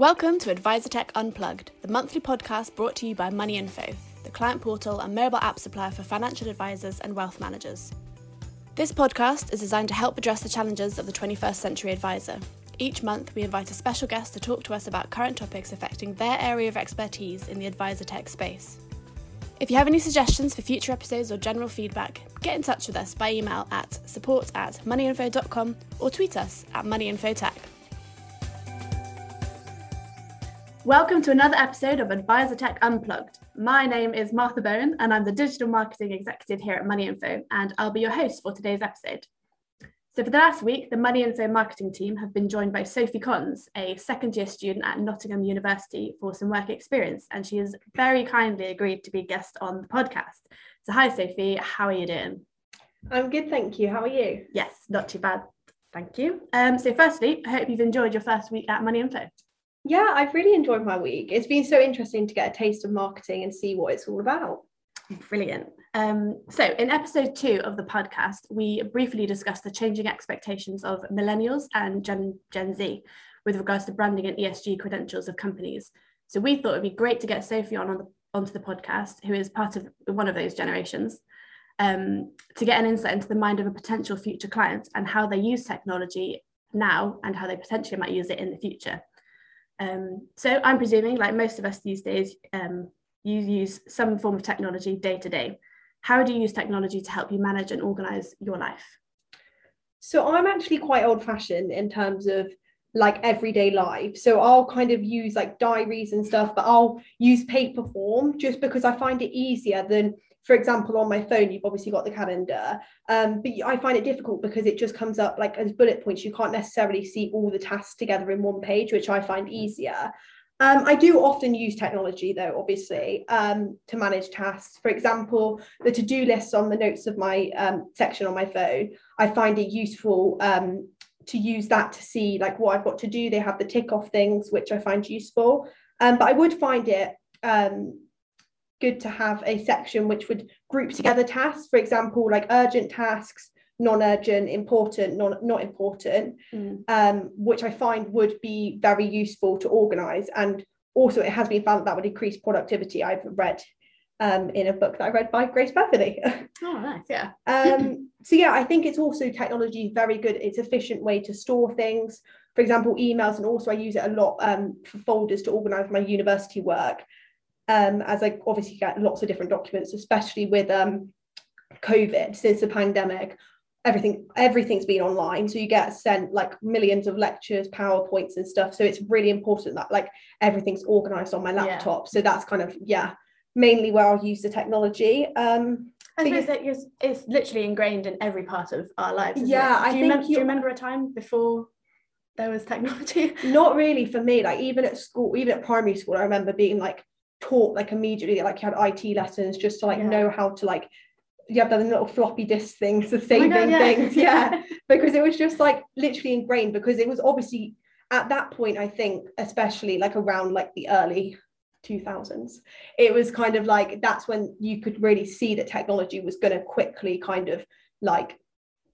Welcome to AdviserTech Unplugged, the monthly podcast brought to you by Money Info, the client portal and mobile app supplier for financial advisors and wealth managers. This podcast is designed to help address the challenges of the 21st century advisor. Each month, we invite a special guest to talk to us about current topics affecting their area of expertise in the advisor tech space. If you have any suggestions for future episodes or general feedback, get in touch with us by email at support at moneyinfo.com or tweet us at moneyinfotech. Welcome to another episode of AdviserTech Unplugged. My name is Martha Bowen and I'm the Digital Marketing Executive here at Money Info, and I'll be your host for today's episode. So, for the last week, the Money Info marketing team have been joined by Sophie Cons, a second year student at Nottingham University, for some work experience, and she has very kindly agreed to be a guest on the podcast. So, hi, Sophie, how are you doing? I'm good, thank you. How are you? Yes, not too bad. Thank you. Um, so, firstly, I hope you've enjoyed your first week at Money Info. Yeah, I've really enjoyed my week. It's been so interesting to get a taste of marketing and see what it's all about. Brilliant. Um, so, in episode two of the podcast, we briefly discussed the changing expectations of millennials and Gen, Gen Z with regards to branding and ESG credentials of companies. So, we thought it'd be great to get Sophie on, on the, onto the podcast, who is part of one of those generations, um, to get an insight into the mind of a potential future client and how they use technology now and how they potentially might use it in the future. Um, so I'm presuming, like most of us these days, um, you use some form of technology day to day. How do you use technology to help you manage and organize your life? So I'm actually quite old fashioned in terms of like everyday life. So I'll kind of use like diaries and stuff, but I'll use paper form just because I find it easier than for example, on my phone, you've obviously got the calendar, um, but I find it difficult because it just comes up like as bullet points. You can't necessarily see all the tasks together in one page, which I find easier. Um, I do often use technology, though, obviously, um, to manage tasks. For example, the to do list on the notes of my um, section on my phone, I find it useful um, to use that to see like what I've got to do. They have the tick off things, which I find useful. Um, but I would find it um, good to have a section which would group together tasks, for example, like urgent tasks, non-urgent, important, non not important, mm. um, which I find would be very useful to organise. And also, it has been found that, that would increase productivity. I've read um, in a book that I read by Grace Bethany. oh, nice, yeah. um, so yeah, I think it's also technology very good. It's efficient way to store things. For example, emails, and also I use it a lot um, for folders to organise my university work um, as I obviously get lots of different documents, especially with um, COVID since the pandemic. Everything everything's been online, so you get sent like millions of lectures, powerpoints, and stuff. So it's really important that like everything's organized on my laptop. Yeah. So that's kind of yeah, mainly where I'll use the technology. Um, I suppose that it's, it's literally ingrained in every part of our lives. Yeah, I think. Remember, do you remember a time before there was technology? Not really for me. Like even at school, even at primary school, I remember being like taught like immediately like you had IT lessons just to like yeah. know how to like you have the little floppy disk things the saving oh God, yeah. things yeah because it was just like literally ingrained because it was obviously at that point I think especially like around like the early 2000s it was kind of like that's when you could really see that technology was going to quickly kind of like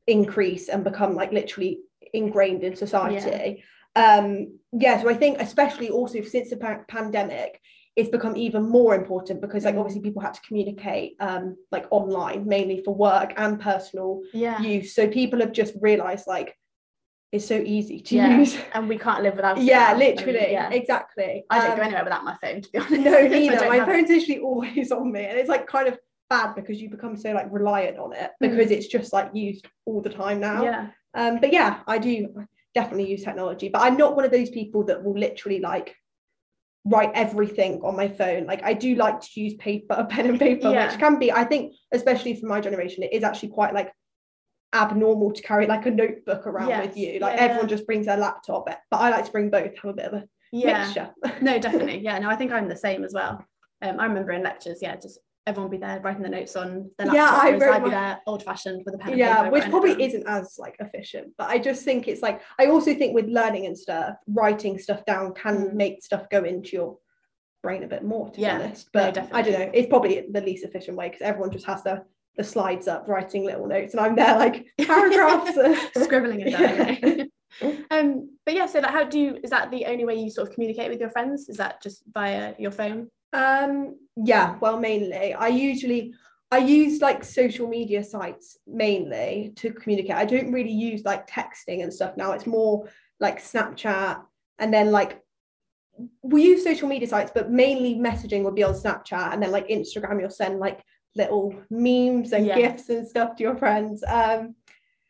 increase and become like literally ingrained in society yeah. um yeah so I think especially also since the pa- pandemic it's become even more important because like mm. obviously people had to communicate um like online mainly for work and personal yeah. use so people have just realized like it's so easy to yeah. use and we can't live without yeah literally yeah. exactly I don't um, go anywhere without my phone to be honest no neither my phone's literally always on me and it's like kind of bad because you become so like reliant on it because mm. it's just like used all the time now yeah um but yeah I do definitely use technology but I'm not one of those people that will literally like write everything on my phone. Like I do like to use paper, pen and paper, yeah. which can be, I think, especially for my generation, it is actually quite like abnormal to carry like a notebook around yes. with you. Like yeah. everyone just brings their laptop, but I like to bring both, have a bit of a yeah. mixture. no, definitely. Yeah, no, I think I'm the same as well. Um, I remember in lectures, yeah, just everyone be there writing the notes on the laptop. Yeah, I I'd be there old fashioned with a pen. Yeah, which probably isn't as like efficient, but I just think it's like I also think with learning and stuff, writing stuff down can mm. make stuff go into your brain a bit more. To yeah, be honest, but no, I don't know. It's probably the least efficient way because everyone just has the the slides up, writing little notes, and I'm there like paragraphs, scribbling it down. Yeah. um, but yeah, so like, how do you is that the only way you sort of communicate with your friends? Is that just via your phone? Um, yeah, well, mainly. I usually I use like social media sites mainly to communicate. I don't really use like texting and stuff now. It's more like Snapchat and then like we use social media sites, but mainly messaging would be on Snapchat and then like Instagram, you'll send like little memes and Yeah. gifts and stuff to your friends. Um,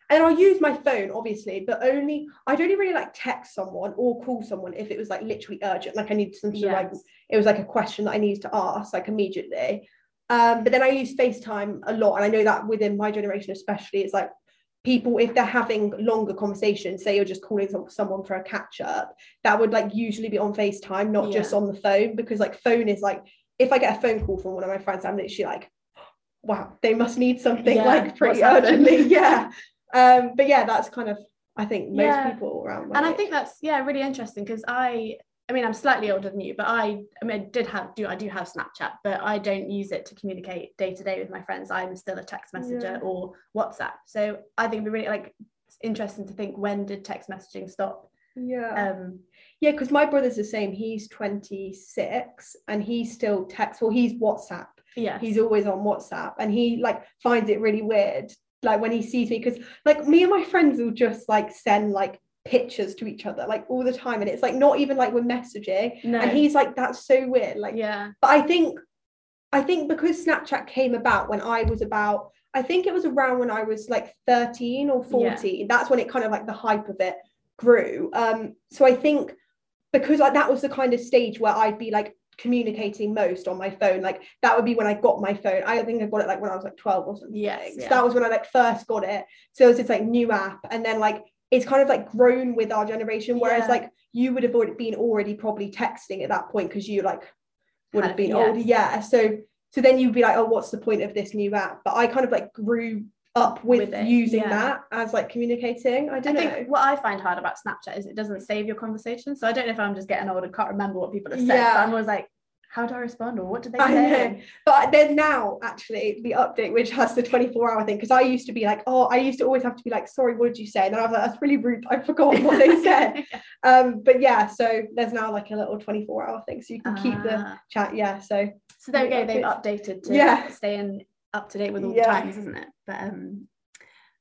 and I'll use my phone, obviously, but only I'd only really like text someone or call someone if it was like literally urgent, like I needed some sort of like it was like a question that I needed to ask like immediately. Um, but then I use FaceTime a lot, and I know that within my generation, especially, it's like people if they're having longer conversations, say you're just calling some, someone for a catch up, that would like usually be on FaceTime, not just on the phone, because like phone is like if I get a phone call from one of my friends, I'm literally like, wow, they must need something Yeah, like pretty urgently, yeah. Um, but yeah, that's kind of I think most Yeah. people around. and I think that's yeah really interesting because I I mean I'm slightly older than you but I I mean I did have do I do have Snapchat but I don't use it to communicate day to day with my friends I'm still a text messenger Yeah. or WhatsApp so I think it'd be really like interesting to think when did text messaging stop yeah. um Yeah, because my brother's the same. He's 26 and he still texts, well, he's WhatsApp. Yeah He's always on WhatsApp and he like finds it really weird. Like when he sees me, because like me and my friends will just like send like pictures to each other like all the time. And it's like not even like we're messaging. no And he's like, that's so weird. Like, yeah but I think I think because Snapchat came about when I was about, I think it was around when I was like 13 or 14. yeah. That's when it kind of like the hype of it grew. Um, so I think because like, that was the kind of stage where I'd be like communicating most on my phone. Like that would be when I got my phone. I think I got it like when I was like 12 or something. Yes, So yeah. that was when I like first got it. So it was this like new app. And then like it's kind of like grown with our generation. Whereas Yeah. like you would have already been already probably texting at that point because you like would have been yes. older. Yeah. So so then you'd be like, oh, what's the point of this new app? But I kind of like grew up with, With it, using yeah. that as like communicating. I I don't know. think what I find hard about Snapchat is it doesn't save your conversation so I don't know if I'm just getting old and can't remember what people have said Yeah. but I'm always like how do I respond or what did they I say know. But there's now actually the update which has the 24 hour thing because I used to be like, oh, I used to always have to be like, sorry, what did you say? And then I was like, that's really rude. I forgot what they said. um, but yeah, so there's now like a little 24 hour thing, so you can keep the Ah. chat. Yeah, so So there we go. They've updated to Yeah. staying up to date with all Yeah. the times, isn't it? But um,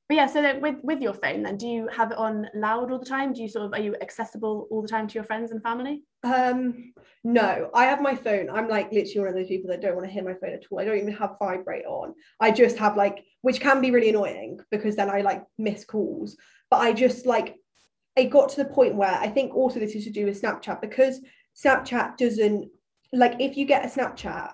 but yeah. So then with with your phone, then do you have it on loud all the time? Do you sort of are you accessible all the time to your friends and family? Um, no, I have my phone. I'm like literally one of those people that don't want to hear my phone at all. I don't even have vibrate on. I just have like, which can be really annoying because then I like miss calls. But I just like, it got to the point where I think also this is to do with Snapchat because Snapchat doesn't like if you get a Snapchat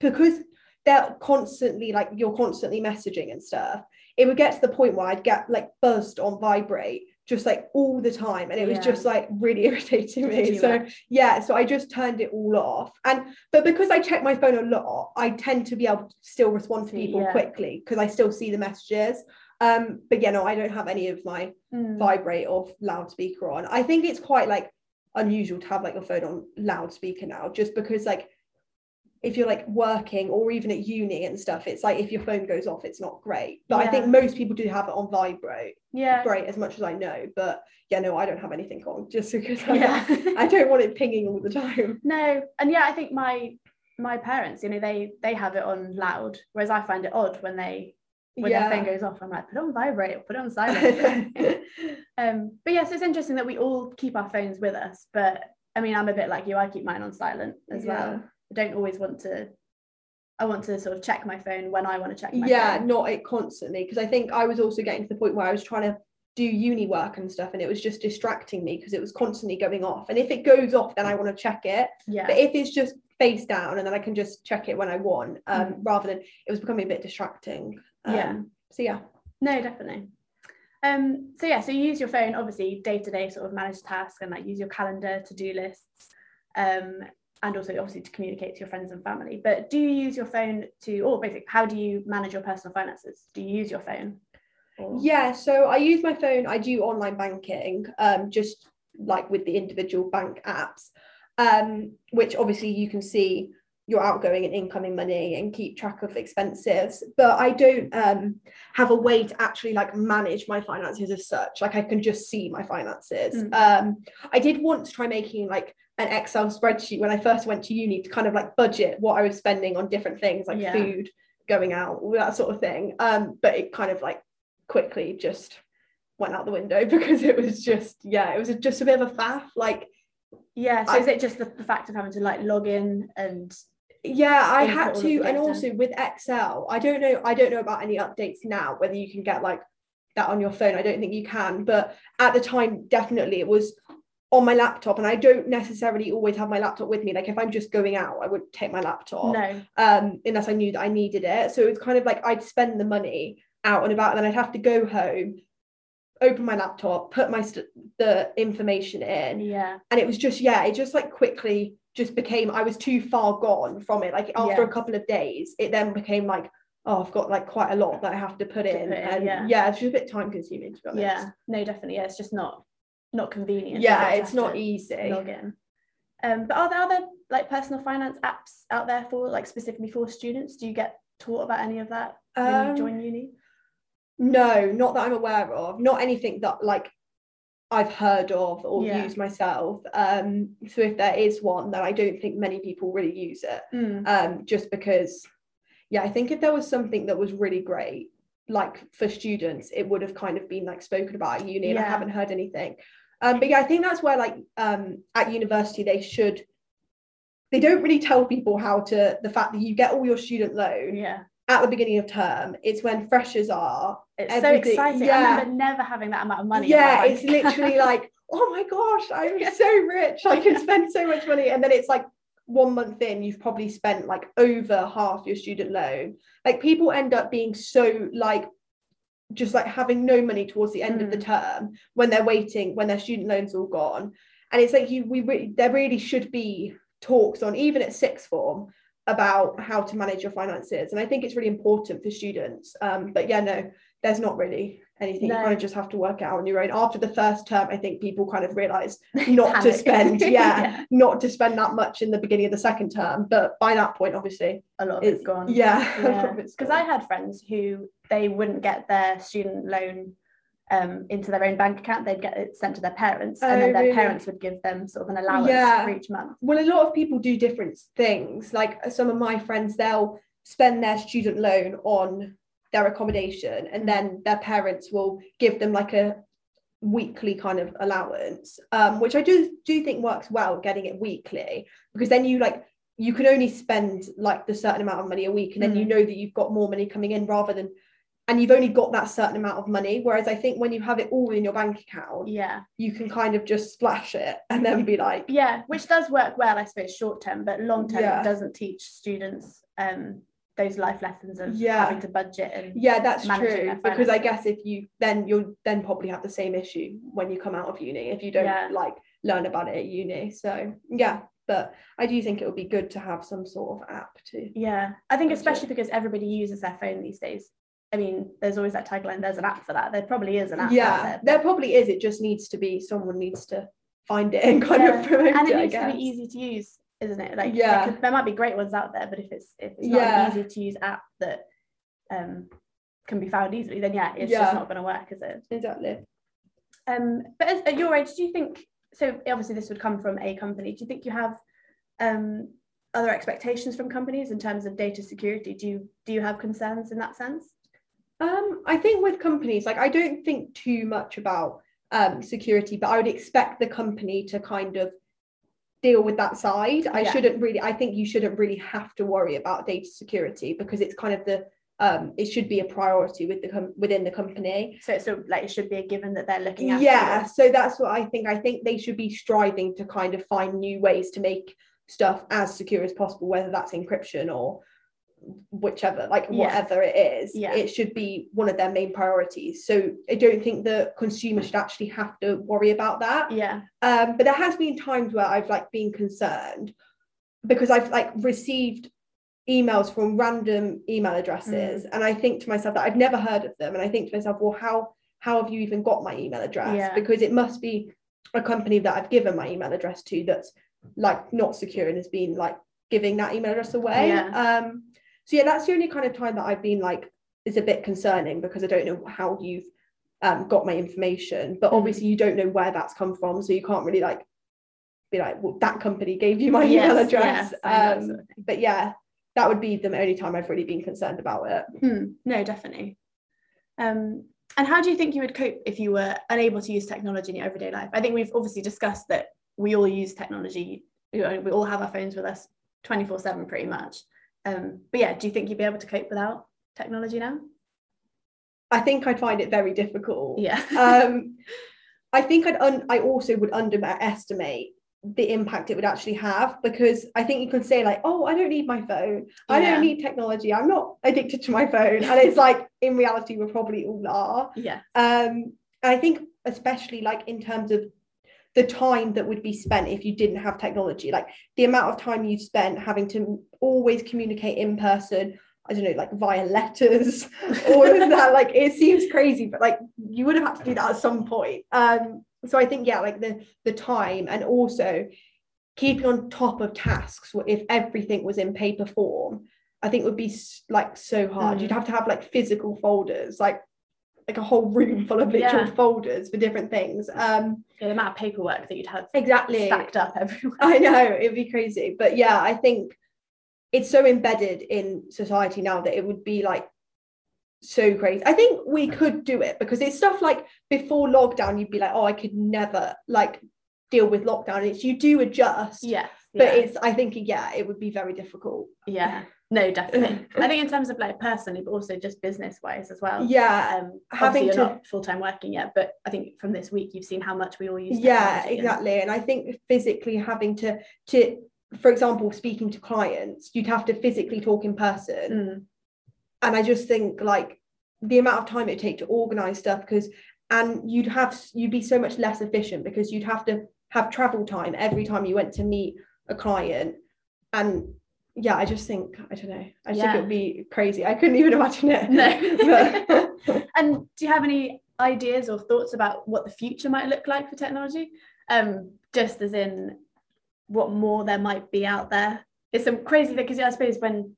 because they're constantly like you're constantly messaging and stuff. It would get to the point where I'd get like buzzed on vibrate just like all the time, and it was Yeah. just like really irritating me. So yeah so i just turned it all off and but because i check my phone a lot i tend to be able to still respond to people yeah. quickly because i still see the messages um but yeah no i don't have any of my Mm. vibrate or loudspeaker on i think it's quite like unusual to have like your phone on loudspeaker now just because like if you're like working or even at uni and stuff it's like if your phone goes off it's not great but i think most people do have it on vibrate Yeah. great as much as i know but yeah no i don't have anything on just because I, Yeah. I don't want it pinging all the time no, and yeah, I think my my parents, you know, they they have it on loud, whereas I find it odd when they when their phone goes off. I'm like, put it on vibrate or put it on silent. um, but yes, it's interesting that we all keep our phones with us. But I mean, I'm a bit like you. I keep mine on silent as well. I don't always want to. I want to sort of check my phone when I want to check my yeah, phone. not it constantly because I think I was also getting to the point where I was trying to do uni work and stuff and it was just distracting me because it was constantly going off and if it goes off then I want to check it Yeah. but if it's just face down and then I can just check it when I want um Mm. rather than it was becoming a bit distracting um, Yeah. so yeah No, definitely. Um, so yeah, so you use your phone obviously day to day sort of manage tasks and like use your calendar, to do lists, um, and also obviously to communicate to your friends and family. But do you use your phone to, or basically, how do you manage your personal finances? Do you use your phone? Or- Yeah, so I use my phone. I do online banking, um, just like with the individual bank apps, um, which obviously you can see your outgoing and incoming money and keep track of expenses but i don't um, have a way to actually like manage my finances as such like i can just see my finances Mm. um, i did want to try making like an excel spreadsheet when i first went to uni to kind of like budget what i was spending on different things like Yeah. food going out all that sort of thing um, but it kind of like quickly just went out the window because it was just yeah it was just a bit of a faff like Yeah. So I- is it just the, the fact of having to like log in and yeah i had to and also with excel i don't know i don't know about any updates now whether you can get like that on your phone i don't think you can but at the time definitely it was on my laptop and i don't necessarily always have my laptop with me like if i'm just going out i would take my laptop no? um unless i knew that i needed it so it was kind of like i'd spend the money out and about and then i'd have to go home open my laptop put my st- the information in Yeah. and it was just yeah it just like quickly just became i was too far gone from it like after Yeah. a couple of days it then became like oh i've got like quite a lot that i have to put To in put in, and yeah. yeah. it's just a bit time consuming to be honest Yeah. No, definitely. Yeah. It's just not not convenient. yeah it, it's not easy Log in. Um, but are there other like personal finance apps out there for like specifically for students? Do you get taught about any of that when Um, you join uni? no not that i'm aware of not anything that like i've heard of or Yeah. used myself um so if there is one then i don't think many people really use it Mm. um, just because, yeah, I think if there was something that was really great, like for students, it would have kind of been like spoken about at uni, and I haven't heard anything. Um, but yeah, I think that's where like um, at university they should. They don't really tell people how to the fact that you get all your student loan Yeah. at the beginning of term. It's when freshers are. It's Everything- so exciting. yeah. I remember never having that amount of money. yeah, it's literally like, oh my gosh, I'm so rich. I can spend so much money, and then it's like one month in, you've probably spent like over half your student loan. Like people end up being so like just like having no money towards the end of the Mm. term when they're waiting when their student loans all gone and it's like you we re- there really should be talks on even at sixth form about how to manage your finances and i think it's really important for students um but yeah no there's not really anything you No. kind of just have to work it out on your own after the first term i think people kind of realize not to spend yeah, Yeah. not to spend that much in the beginning of the second term but by that point obviously a lot of it's it's gone. yeah because I had friends who they wouldn't get their student loan um, into their own bank account; they'd get it sent to their parents, and Oh, then their really? parents would give them sort of an allowance Yeah. for each month. well a lot of people do different things like some of my friends they'll spend their student loan on their accommodation and then their parents will give them like a weekly kind of allowance um, which i do do think works well getting it weekly because then you like you can only spend like the certain amount of money a week and then you Mm. know that you've got more money coming in rather than and you've only got that certain amount of money whereas i think when you have it all in your bank account Yeah, you can kind of just splash it and then be like yeah, which does work well, I suppose, short term, but long term Yeah. it doesn't teach students um, those life lessons of Yeah. having to budget and Yeah, that's true. Because I guess if you then you'll then probably have the same issue when you come out of uni if you don't Yeah. like learn about it at uni. So yeah, but I do think it would be good to have some sort of app too Yeah, I think Budget. especially because everybody uses their phone these days. I mean, there's always that tagline. There's an app for that. There probably is an app. Yeah, there, there probably is. It just needs to be someone needs to find it and kind Yeah, of promote it. and it. it I needs to be easy to use, isn't it? Like, Yeah. there, there might be great ones out there, but if it's if it's not Yeah. an easy to use app that um can be found easily, then yeah, it's Yeah. just not going to work, is it? Exactly. Um, but as, at your age, do you think? So obviously, this would come from a company. Do you think you have um other expectations from companies in terms of data security? Do you do you have concerns in that sense? Um, I think with companies, like I don't think too much about um, security, but I would expect the company to kind of deal with that side. I Yeah. shouldn't really. I think you shouldn't really have to worry about data security because it's kind of the um, it should be a priority with the com- within the company. So so like it should be a given that they're looking at. Yeah, so that's what I think. I think they should be striving to kind of find new ways to make stuff as secure as possible, whether that's encryption or whichever, like Yeah. whatever it is. Yeah. It should be one of their main priorities. So I don't think the consumer should actually have to worry about that. Yeah. Um, but there has been times where I've like been concerned because I've like received emails from random email addresses, Mm. and I think to myself that I've never heard of them, and I think to myself, well, how how have you even got my email address? Yeah. Because it must be a company that I've given my email address to that's like not secure and has been like giving that email address away. Yeah. Um, so yeah, that's the only kind of time that I've been like is a bit concerning because I don't know how you've um, got my information, but Mm. obviously you don't know where that's come from, so you can't really like be like, well, that company gave you my Yes, email address. yeah, I know that um, sort of thing. but yeah, that would be the only time I've really been concerned about it. Hmm, no, definitely. Um, and how do you think you would cope if you were unable to use technology in your everyday life? I think we've obviously discussed that we all use technology. We all have our phones with us 24 7 pretty much. Um, but yeah, do you think you'd be able to cope without technology now? I think I'd find it very difficult. Yeah. um, I think I'd un- I also would underestimate the impact it would actually have because I think you can say like, oh, I don't need my phone, I Yeah. don't need technology, I'm not addicted to my phone, and it's like in reality we probably all are. yeah. Um, and I think especially like in terms of the time that would be spent if you didn't have technology, like the amount of time you've spent having to always communicate in person. I don't know, like via letters, all of that. Like it seems crazy, but like you would have had to do that at some point. Um, so I think yeah, like the the time and also keeping on top of tasks. If everything was in paper form, I think would be like so hard. Mm. You'd have to have like physical folders, like like a whole room full of literal Yeah. folders for different things. Um, the amount of paperwork that you'd have exactly. stacked up everywhere. I know it'd be crazy, but yeah, I think it's so embedded in society now that it would be like so crazy. I think we could do it because it's stuff like before lockdown, you'd be like, oh, I could never like deal with lockdown. It's you do adjust, Yes. But yeah. it's I think yeah, it would be very difficult. yeah. No, definitely. I think in terms of like personally, but also just business wise as well. Yeah, Um, having you're to- not full time working yet, but I think from this week you've seen how much we all use. yeah, technology and- exactly. And I think physically having to to for example, speaking to clients, you'd have to physically talk in person. Mm, and I just think like the amount of time it take to organize stuff because and you'd have you'd be so much less efficient because you'd have to have travel time every time you went to meet a client and yeah I just think I don't know I Yeah. think it would be crazy I couldn't even imagine it No. And do you have any ideas or thoughts about what the future might look like for technology? Um, just as in what more there might be out there. It's some crazy thing because I suppose when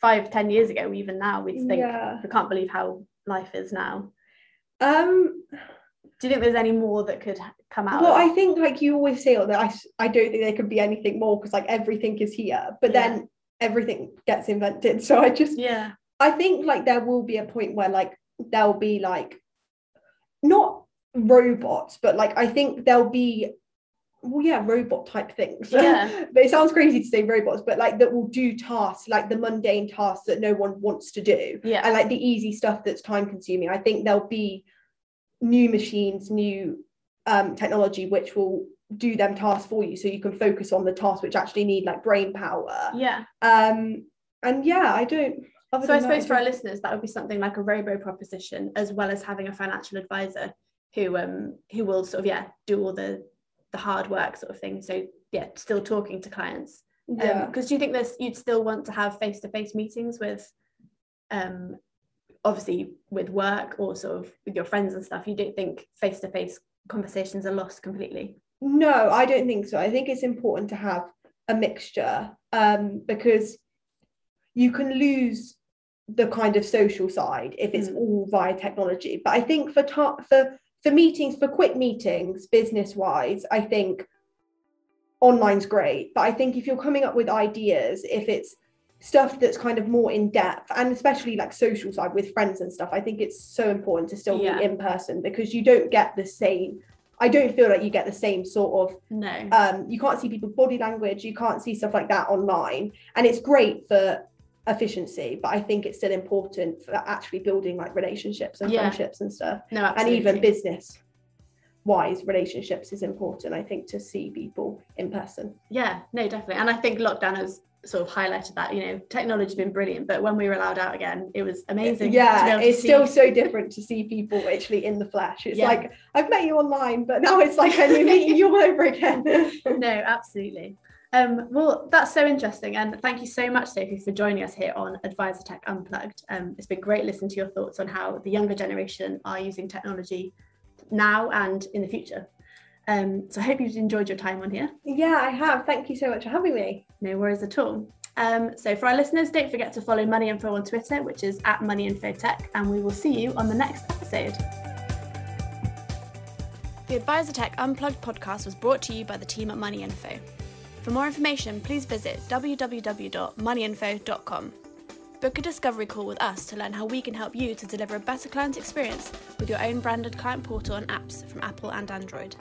five, ten years ago, even now, we'd think yeah we can't believe how life is now. um Do you think there's any more that could come out? well I think like you always say oh, that I, I don't think there could be anything more because like everything is here but Yeah. then everything gets invented so I just yeah, I think like there will be a point where like there'll be like not robots, but like I think there'll be well yeah robot type things. Yeah. but it sounds crazy to say robots, but like that will do tasks like the mundane tasks that no one wants to do. yeah, And like the easy stuff that's time consuming. I think there'll be new machines, new um technology which will do them tasks for you so you can focus on the tasks which actually need like brain power. yeah. Um and yeah, I don't So I than that, suppose for our listeners, that would be something like a robo proposition, as well as having a financial advisor who um who will sort of yeah do all the the hard work sort of thing. So yeah, still talking to clients. yeah. Because do you think this you'd still want to have face to face meetings with, um, obviously with work or sort of with your friends and stuff? You don't think face to face conversations are lost completely? No, I don't think so. I think it's important to have a mixture um, because you can lose the kind of social side if it's Mm. all via technology. But I think for ta- for for meetings, for quick meetings, business wise, I think online's great. But I think if you're coming up with ideas, if it's stuff that's kind of more in depth and especially like social side with friends and stuff, I think it's so important to still Yeah. be in person because you don't get the same. I don't feel like you get the same sort of No. um, you can't see people's body language, you can't see stuff like that online. And it's great for efficiency, but I think it's still important for actually building like relationships and Yeah. friendships and stuff. no, And even business wise relationships is important, I think, to see people in person. Yeah, no, definitely. And I think lockdown has sort of highlighted that, you know, technology's been brilliant, but when we were allowed out again, it was amazing. to be Yeah, it's see- still so different to see people actually in the flesh. It's Yeah. like I've met you online, but now it's like I'm meeting you all over again. no, absolutely. Um, well, that's so interesting. And thank you so much, Sophie, for joining us here on AdviserTech Unplugged. Um, it's been great listening to your thoughts on how the younger generation are using technology now and in the future. Um, so I hope you've enjoyed your time on here. yeah, I have. Thank you so much for having me. No worries at all. Um, so for our listeners, don't forget to follow Money Info on Twitter, which is at Money Info Tech, and we will see you on the next episode. The AdviserTech Unplugged podcast was brought to you by the team at Money Info. For more information, please visit www.moneyinfo.com. Book a discovery call with us to learn how we can help you to deliver a better client experience with your own branded client portal and apps from Apple and Android.